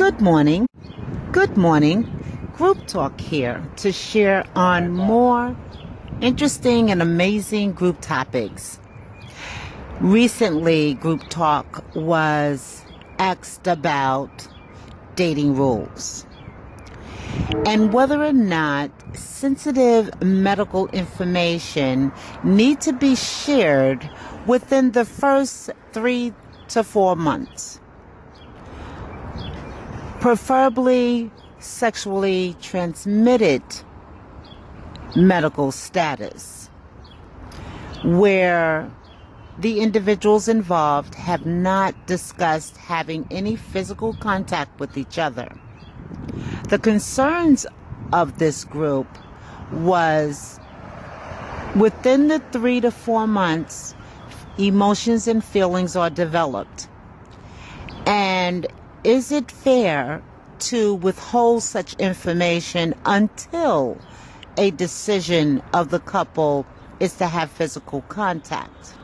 Good morning. Good morning. Group Talk here to share on more interesting and amazing group topics. Recently, Group Talk was asked about dating rules and whether or not sensitive medical information need to be shared within the first three to four months. Preferably sexually transmitted medical status, where the individuals involved have not discussed having any physical contact with each other. The concerns of this group was within the three to four months, emotions and feelings are developed. And is it fair to withhold such information until a decision of the couple is to have physical contact?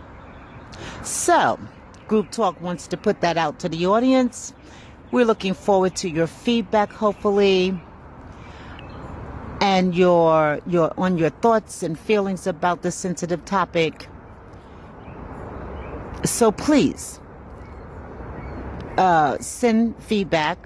So, Group Talk wants to put that out to the audience. We're looking forward to your feedback, hopefully, and your your on your thoughts and feelings about this sensitive topic. So please uh, send feedback